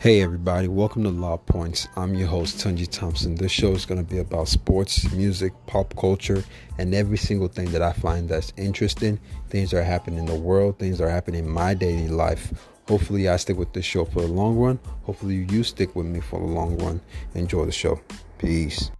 Hey everybody, welcome to Law Points. I'm your host Tunji Thompson. This show is going to be about sports, music, pop culture, and every single thing that I find that's interesting. Things that are happening in the world, things that are happening in my daily life. Hopefully, I stick with this show for the long run. Hopefully, you stick with me for the long run. Enjoy the show. Peace.